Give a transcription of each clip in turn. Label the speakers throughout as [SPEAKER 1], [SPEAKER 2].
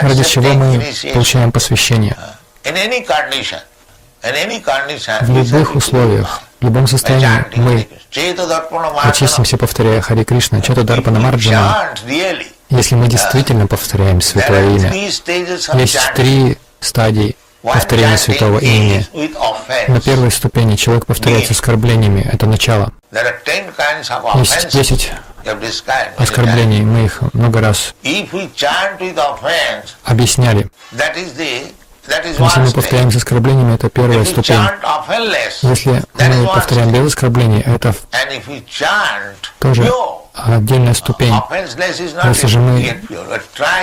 [SPEAKER 1] ради чего мы получаем посвящение.
[SPEAKER 2] Condition,
[SPEAKER 1] В любых условиях, в любом состоянии мы очистимся, повторяя Хари Кришна, Чата Дарпана Марджана. Если мы действительно повторяем Святое Имя, есть три стадии повторения Святого Имени. На первой ступени человек повторяет с оскорблениями, это начало. Есть
[SPEAKER 2] offenses.
[SPEAKER 1] 10
[SPEAKER 2] We have described many
[SPEAKER 1] оскорблений, мы их много раз объясняли. Если мы повторяем с оскорблениями, это первая ступень. Если мы повторяем без оскорблений, это тоже отдельная ступень. Если же мы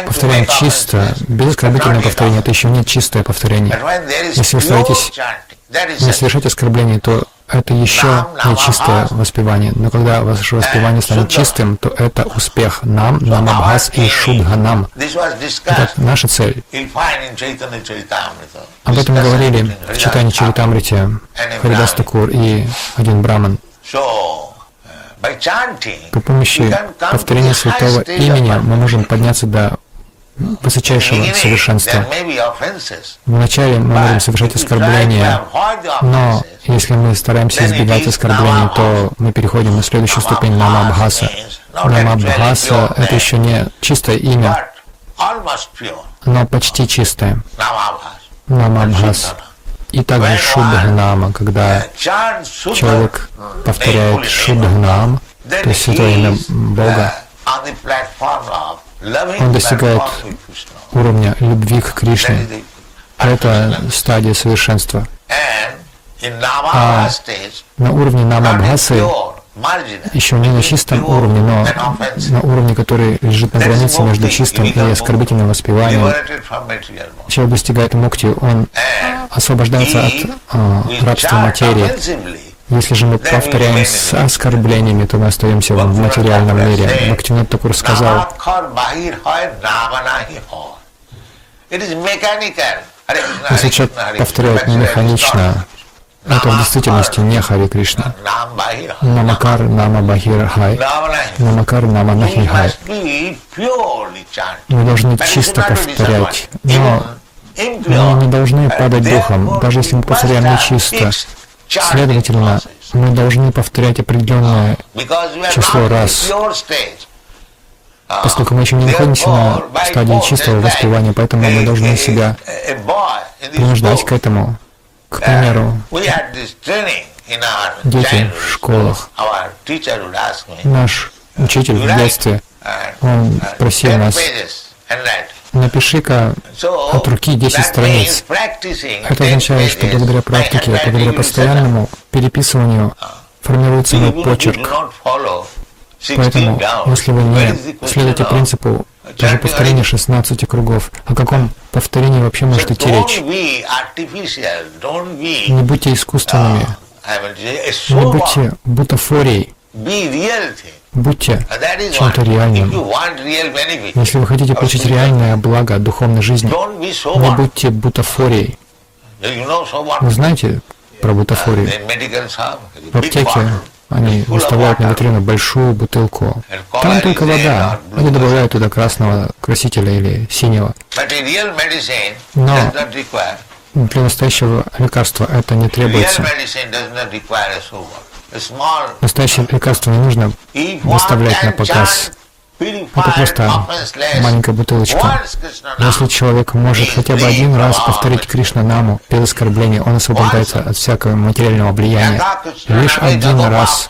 [SPEAKER 1] Повторяем чисто, без оскорбительного повторения, это еще не чистое повторение. Если вы стараетесь не совершать оскорблений, то это еще не чистое воспевание. Но когда ваше воспевание станет чистым, то это успех нам, нам Абхас и
[SPEAKER 2] was
[SPEAKER 1] Это наша цель. Об этом
[SPEAKER 2] discussion
[SPEAKER 1] говорили в читании Чаритамрите Харидас Такур и один браман.
[SPEAKER 2] Chanting,
[SPEAKER 1] При помощи повторения святого имени мы можем подняться до высочайшего совершенства. Вначале мы можем совершать оскорбления, но если мы стараемся избегать оскорблений, то мы переходим на следующую ступень Намабхаса. Намабхаса — это еще не чистое имя, но почти чистое. Намабхас. И также Шудханама, когда человек повторяет Шудханам,
[SPEAKER 2] then
[SPEAKER 1] то есть святое имя Бога, Он достигает уровня любви к Кришне.
[SPEAKER 2] the
[SPEAKER 1] Это стадия совершенства.
[SPEAKER 2] Stage,
[SPEAKER 1] На уровне Намабхасы еще не на чистом уровне, но на уровне, который лежит на границе между чистым и оскорбительным воспеванием. Человек достигает мукти, он освобождается от а, рабства материи. Если же мы повторяем с оскорблениями, то мы остаемся в материальном мире. Бхактивинод Такур сказал, если человек повторяет механично, это в действительности не Хари Кришна. Намакар Нама Бахир Хай. Намакар Нама Нахи Хай. Мы должны чисто повторять. Но мы не должны падать духом, даже если мы повторяем нечисто. Следовательно, мы должны повторять определенное, число раз. поскольку мы еще не находимся на стадии чистого воспевания, поэтому мы должны себя принуждать к этому. К примеру, дети в школах. Наш учитель
[SPEAKER 2] "You
[SPEAKER 1] в детстве, он просил
[SPEAKER 2] 10
[SPEAKER 1] нас,
[SPEAKER 2] pages and write."
[SPEAKER 1] Напиши-ка от руки 10
[SPEAKER 2] that
[SPEAKER 1] страниц. Это
[SPEAKER 2] 10
[SPEAKER 1] означает, что благодаря практике, благодаря постоянному переписыванию формируется
[SPEAKER 2] settle.
[SPEAKER 1] мой почерк.
[SPEAKER 2] do not follow 16
[SPEAKER 1] Поэтому, если вы не следуете принципу даже повторения 16 кругов, о каком повторении вообще может идти речь? Не будьте искусственными,
[SPEAKER 2] a
[SPEAKER 1] не будьте бутафорией. Будьте чем-то реальным. Если вы хотите получить реальное благо от духовной жизни, не будьте бутафорией. Вы знаете про бутафорию? В аптеке они выставляют на витрину большую бутылку. Там только вода. Они добавляют туда красного красителя или синего. Но для настоящего лекарства это не требуется. Настоящее лекарство не нужно выставлять на показ. Это просто маленькая бутылочка. Если человек может хотя бы один раз повторить Кришна Наму без оскорбления, он освобождается от всякого материального влияния. Лишь один раз